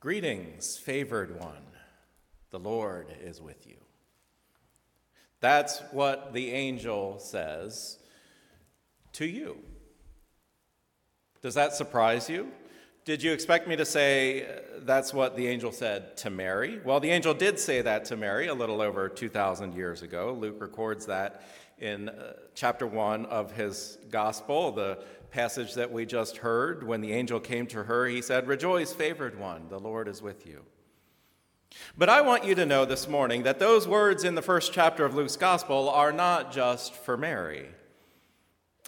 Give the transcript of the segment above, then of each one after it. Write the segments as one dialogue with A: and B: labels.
A: Greetings, favored one. The Lord is with you. That's what the angel says to you. Does that surprise you? Did you expect me to say uh, that's what the angel said to Mary? Well, the angel did say that to Mary a little over 2,000 years ago. Luke records that in uh, chapter 1 of his gospel, the passage that we just heard. When the angel came to her, he said, Rejoice, favored one, the Lord is with you. But I want you to know this morning that those words in the first chapter of Luke's gospel are not just for Mary.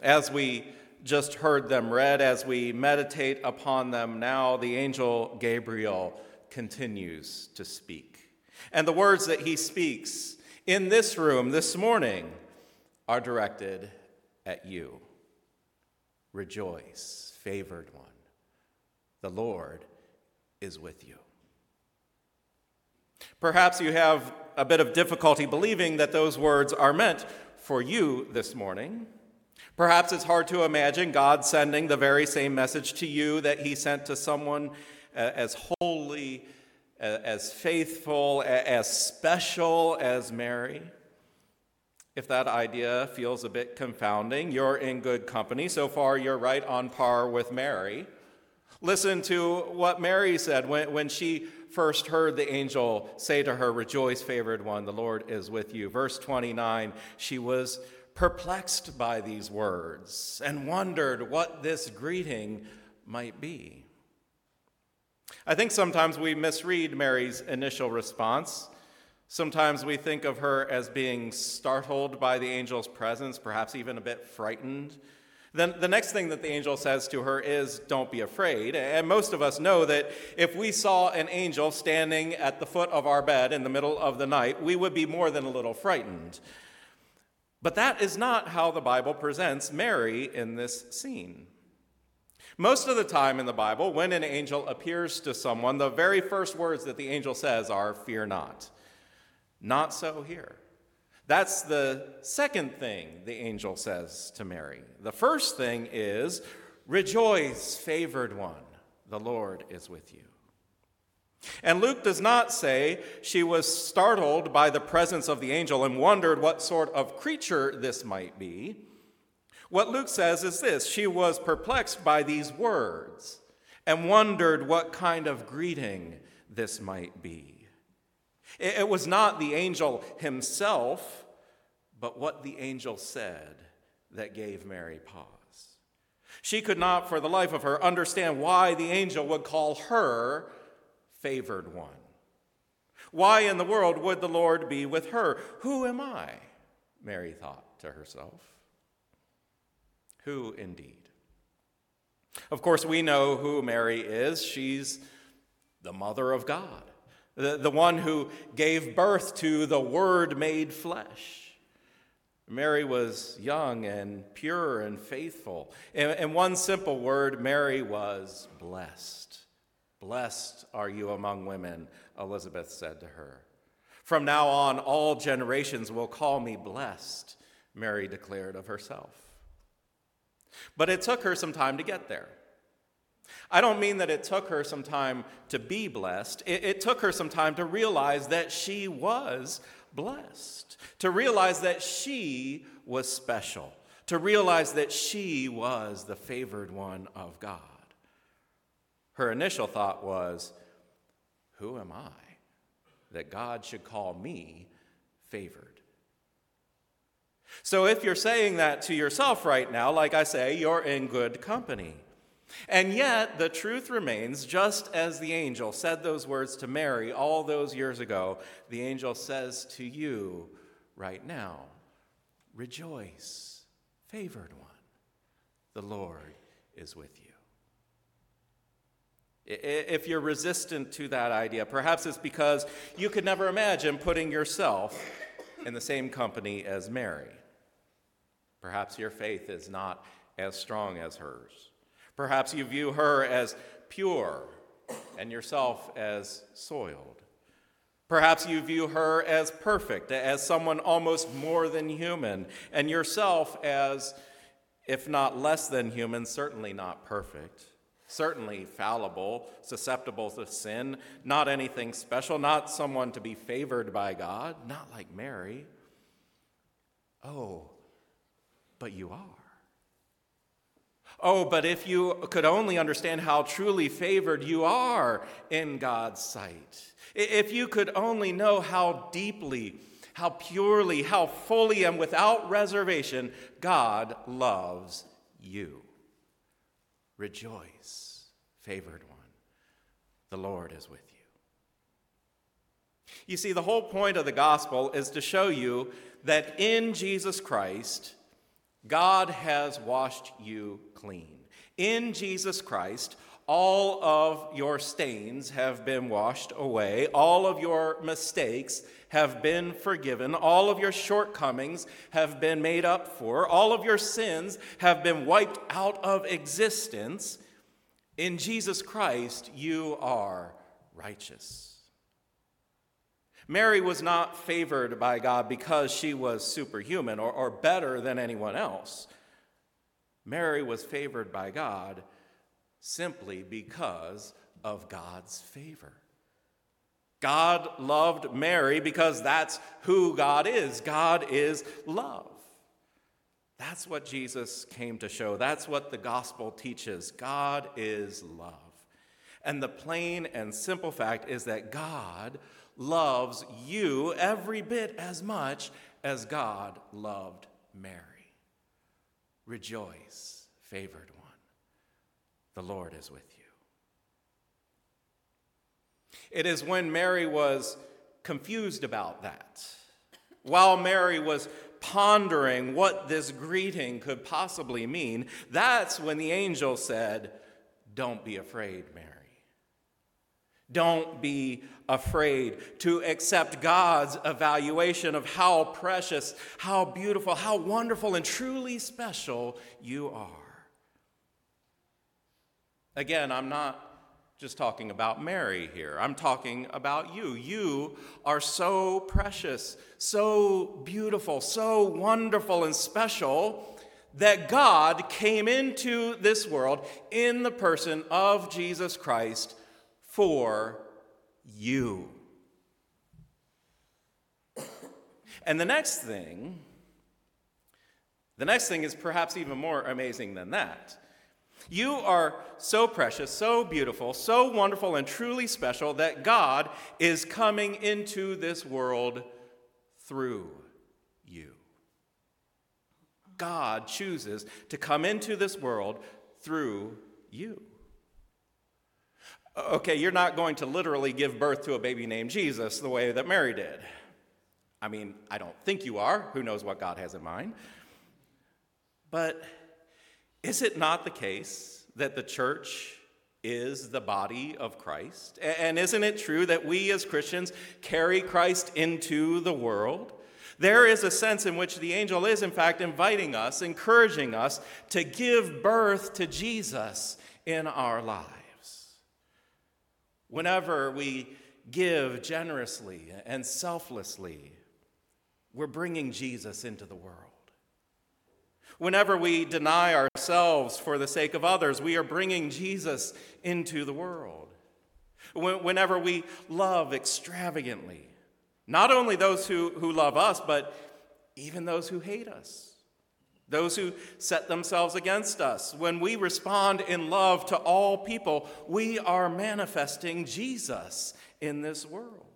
A: As we just heard them read, as we meditate upon them now, the angel Gabriel continues to speak. And the words that he speaks in this room this morning are directed at you. Rejoice, favored one. The Lord is with you. Perhaps you have a bit of difficulty believing that those words are meant for you this morning. Perhaps it's hard to imagine God sending the very same message to you that he sent to someone uh, as holy, uh, as faithful, as special as Mary. If that idea feels a bit confounding, you're in good company. So far, you're right on par with Mary. Listen to what Mary said when, when she first heard the angel say to her, Rejoice, favored one, the Lord is with you. Verse 29, she was perplexed by these words and wondered what this greeting might be. I think sometimes we misread Mary's initial response. Sometimes we think of her as being startled by the angel's presence, perhaps even a bit frightened. Then the next thing that the angel says to her is, Don't be afraid. And most of us know that if we saw an angel standing at the foot of our bed in the middle of the night, we would be more than a little frightened. But that is not how the Bible presents Mary in this scene. Most of the time in the Bible, when an angel appears to someone, the very first words that the angel says are, Fear not. Not so here. That's the second thing the angel says to Mary. The first thing is, Rejoice, favored one, the Lord is with you. And Luke does not say she was startled by the presence of the angel and wondered what sort of creature this might be. What Luke says is this she was perplexed by these words and wondered what kind of greeting this might be. It was not the angel himself, but what the angel said that gave Mary pause. She could not, for the life of her, understand why the angel would call her favored one. Why in the world would the Lord be with her? Who am I? Mary thought to herself. Who indeed? Of course, we know who Mary is. She's the mother of God, the, the one who gave birth to the Word made flesh. Mary was young and pure and faithful. In, in one simple word, Mary was blessed. Blessed are you among women, Elizabeth said to her. From now on, all generations will call me blessed, Mary declared of herself. But it took her some time to get there. I don't mean that it took her some time to be blessed. It, it, took her some time to realize that she was blessed, to realize that she was special, to realize that she was the favored one of God. Her initial thought was, Who am I that God should call me favored? So if you're saying that to yourself right now, like I say, you're in good company. And yet, the truth remains just as the angel said those words to Mary all those years ago, the angel says to you right now Rejoice, favored one. The Lord is with you. If you're resistant to that idea, perhaps it's because you could never imagine putting yourself in the same company as Mary. Perhaps your faith is not as strong as hers. Perhaps you view her as pure and yourself as soiled. Perhaps you view her as perfect, as someone almost more than human, and yourself as, if not less than human, certainly not perfect certainly fallible, susceptible to sin, not anything special, not someone to be favored by God, not like Mary. Oh, but you are. Oh, but if you could only understand how truly favored you are in God's sight, if you could only know how deeply, how purely, how fully, and without reservation God loves you. Rejoice, favored one. The Lord is with you. You see, the whole point of the gospel is to show you that in Jesus Christ, God has washed you clean. In Jesus Christ, all of your stains have been washed away, all of your mistakes have been forgiven, all of your shortcomings have been made up for, all of your sins have been wiped out of existence. In Jesus Christ, you are righteous. Mary was not favored by God because she was superhuman or, or better than anyone else. Mary was favored by God simply because of God's favor. God loved Mary because that's who God is. God is love. That's what Jesus came to show. That's what the gospel teaches. God is love. And the plain and simple fact is that God loves you every bit as much as God loved Mary. Rejoice, favored one. The Lord is with you. It is when Mary was confused about that, while Mary was pondering what this greeting could possibly mean, that's when the angel said, Don't be afraid, Mary. Don't be afraid to accept God's evaluation of how precious, how beautiful, how wonderful, and truly special you are. Again, I'm not just talking about Mary here. I'm talking about you. You are so precious, so beautiful, so wonderful and special that God came into this world in the person of Jesus Christ for you. And the next thing, the next thing is perhaps even more amazing than that. You are so precious, so beautiful, so wonderful, and truly special that God is coming into this world through you. God chooses to come into this world through you. Okay, you're not going to literally give birth to a baby named Jesus the way that Mary did. I mean, I don't think you are. Who knows what God has in mind? But is it not the case that the church is the body of Christ? And isn't it true that we as Christians carry Christ into the world? There is a sense in which the angel is, in fact, inviting us, encouraging us to give birth to Jesus in our lives. Whenever we give generously and selflessly, we're bringing Jesus into the world. Whenever we deny ourselves for the sake of others, we are bringing Jesus into the world. Whenever we love extravagantly, not only those who, who love us, but even those who hate us, those who set themselves against us. When we respond in love to all people, we are manifesting Jesus in this world.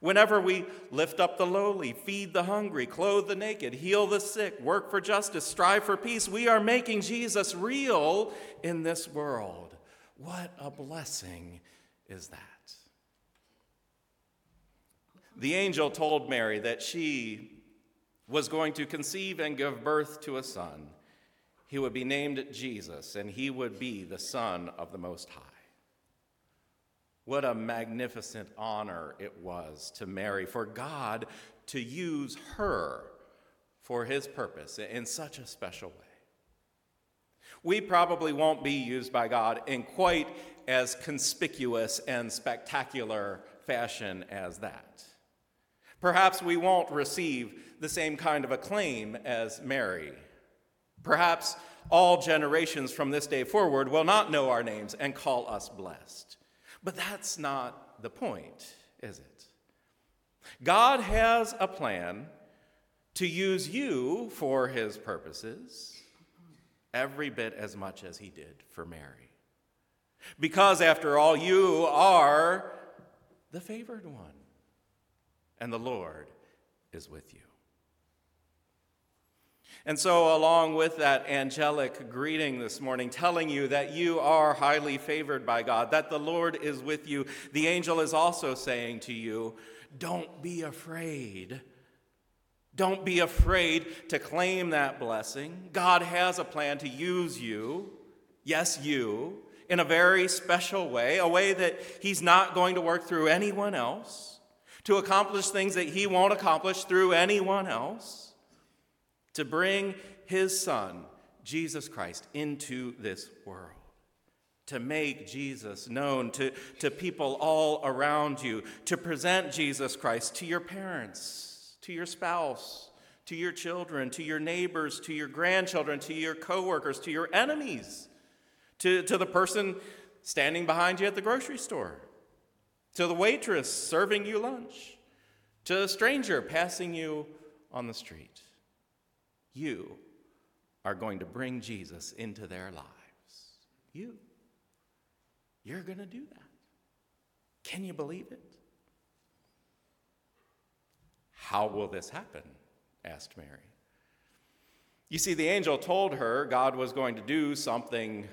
A: Whenever we lift up the lowly, feed the hungry, clothe the naked, heal the sick, work for justice, strive for peace, we are making Jesus real in this world. What a blessing is that! The angel told Mary that she was going to conceive and give birth to a son. He would be named Jesus, and he would be the Son of the Most High. What a magnificent honor it was to Mary for God to use her for his purpose in such a special way. We probably won't be used by God in quite as conspicuous and spectacular fashion as that. Perhaps we won't receive the same kind of acclaim as Mary. Perhaps all generations from this day forward will not know our names and call us blessed. But that's not the point, is it? God has a plan to use you for his purposes every bit as much as he did for Mary. Because, after all, you are the favored one, and the Lord is with you. And so, along with that angelic greeting this morning, telling you that you are highly favored by God, that the Lord is with you, the angel is also saying to you, Don't be afraid. Don't be afraid to claim that blessing. God has a plan to use you, yes, you, in a very special way, a way that He's not going to work through anyone else, to accomplish things that He won't accomplish through anyone else to bring his son, Jesus Christ, into this world, to make Jesus known to, to people all around you, to present Jesus Christ to your parents, to your spouse, to your children, to your neighbors, to your grandchildren, to your coworkers, to your enemies, to, to the person standing behind you at the grocery store, to the waitress serving you lunch, to a stranger passing you on the street you are going to bring Jesus into their lives. You. You're going to do that. Can you believe it? How will this happen? asked Mary. You see, the angel told her God was going to do something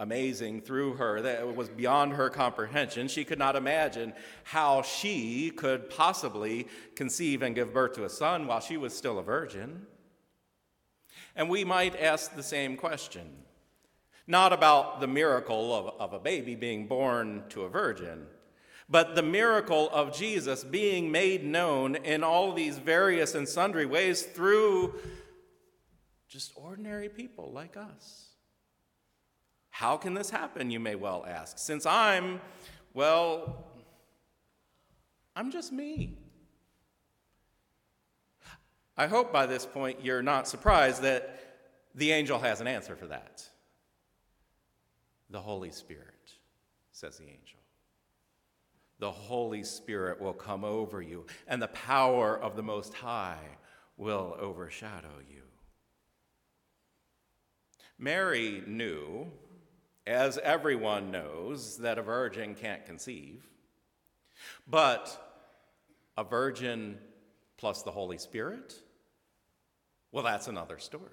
A: amazing through her that was beyond her comprehension. She could not imagine how she could possibly conceive and give birth to a son while she was still a virgin. And we might ask the same question not about the miracle of, of a baby being born to a virgin, but the miracle of Jesus being made known in all these various and sundry ways through just ordinary people like us. How can this happen, you may well ask, since I'm, well, I'm just me. I hope by this point you're not surprised that the angel has an answer for that. The Holy Spirit, says the angel. The Holy Spirit will come over you, and the power of the Most High will overshadow you. Mary knew, as everyone knows, that a virgin can't conceive, but a virgin plus the Holy Spirit well, that's another story.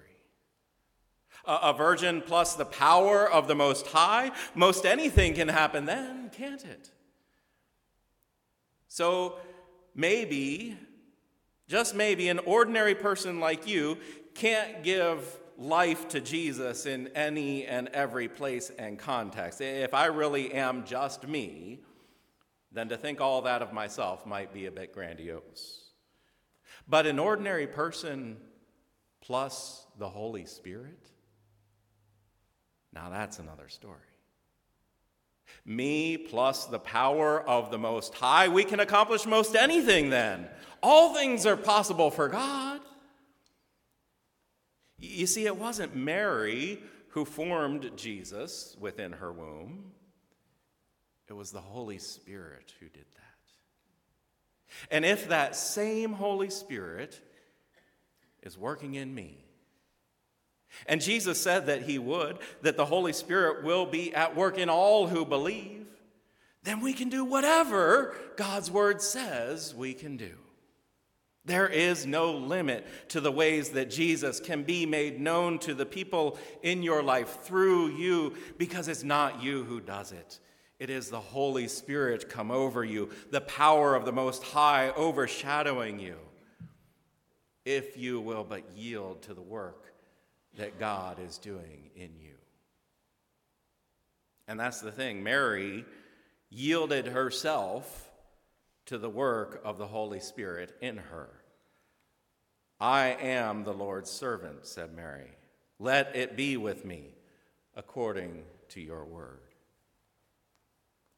A: A, virgin plus the power of the Most High, most anything can happen then, can't it? So maybe, just maybe, an ordinary person like you can't give life to Jesus in any and every place and context. If I really am just me, then to think all that of myself might be a bit grandiose. But an ordinary person plus the Holy Spirit? Now that's another story. Me plus the power of the Most High, we can accomplish most anything then. All things are possible for God. You see, it wasn't Mary who formed Jesus within her womb, it was the Holy Spirit who did that. And if that same Holy Spirit is working in me. And Jesus said that He would, that the Holy Spirit will be at work in all who believe. Then we can do whatever God's Word says we can do. There is no limit to the ways that Jesus can be made known to the people in your life through you because it's not you who does it. It is the Holy Spirit come over you, the power of the Most High overshadowing you if you will but yield to the work that God is doing in you. And that's the thing. Mary yielded herself to the work of the Holy Spirit in her. I am the Lord's servant, said Mary. Let it be with me according to your word.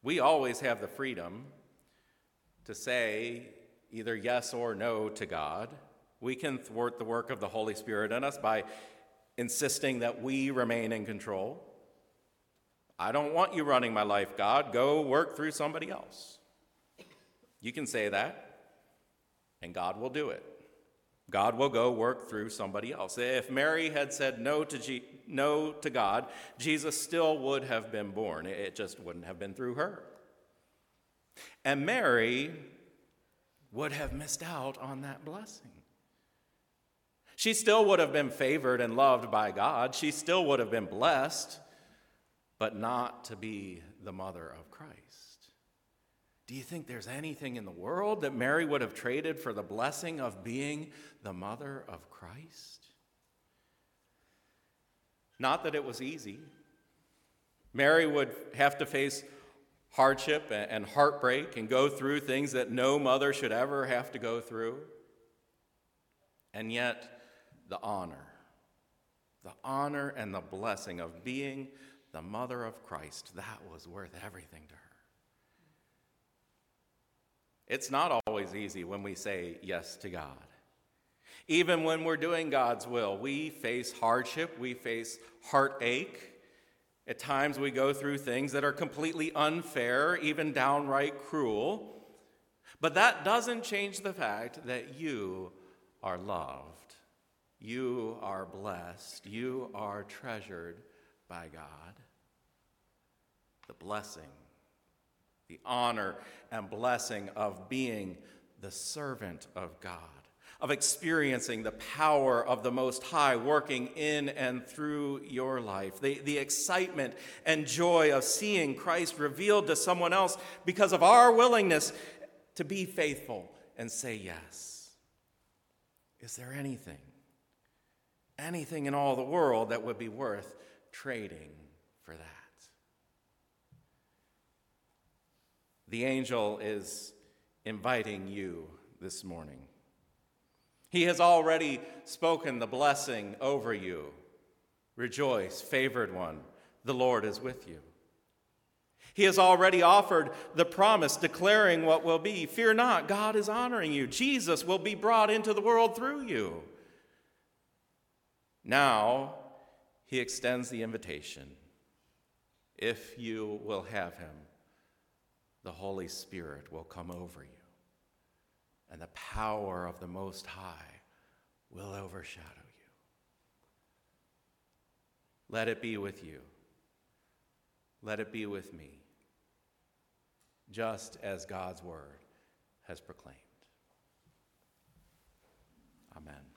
A: We always have the freedom to say either yes or no to God we can thwart the work of the Holy Spirit in us by insisting that we remain in control. I don't want you running my life, God. Go work through somebody else. You can say that, and God will do it. God will go work through somebody else. If Mary had said no to, G- no to God, Jesus still would have been born. It just wouldn't have been through her. And Mary would have missed out on that blessing. She still would have been favored and loved by God. She still would have been blessed, but not to be the mother of Christ. Do you think there's anything in the world that Mary would have traded for the blessing of being the mother of Christ? Not that it was easy. Mary would have to face hardship and heartbreak and go through things that no mother should ever have to go through. And yet, the honor, the honor and the blessing of being the mother of Christ, that was worth everything to her. It's not always easy when we say yes to God. Even when we're doing God's will, we face hardship, we face heartache. At times, we go through things that are completely unfair, even downright cruel. But that doesn't change the fact that you are loved, you are blessed, you are treasured by God. The blessing the honor and blessing of being the servant of God, of experiencing the power of the Most High working in and through your life, the, the excitement and joy of seeing Christ revealed to someone else because of our willingness to be faithful and say yes. Is there anything, anything in all the world that would be worth trading for that? The angel is inviting you this morning. He has already spoken the blessing over you. Rejoice, favored one, the Lord is with you. He has already offered the promise declaring what will be. Fear not, God is honoring you. Jesus will be brought into the world through you. Now, he extends the invitation if you will have him the Holy Spirit will come over you, and the power of the Most High will overshadow you. Let it be with you. Let it be with me, just as God's word has proclaimed. Amen.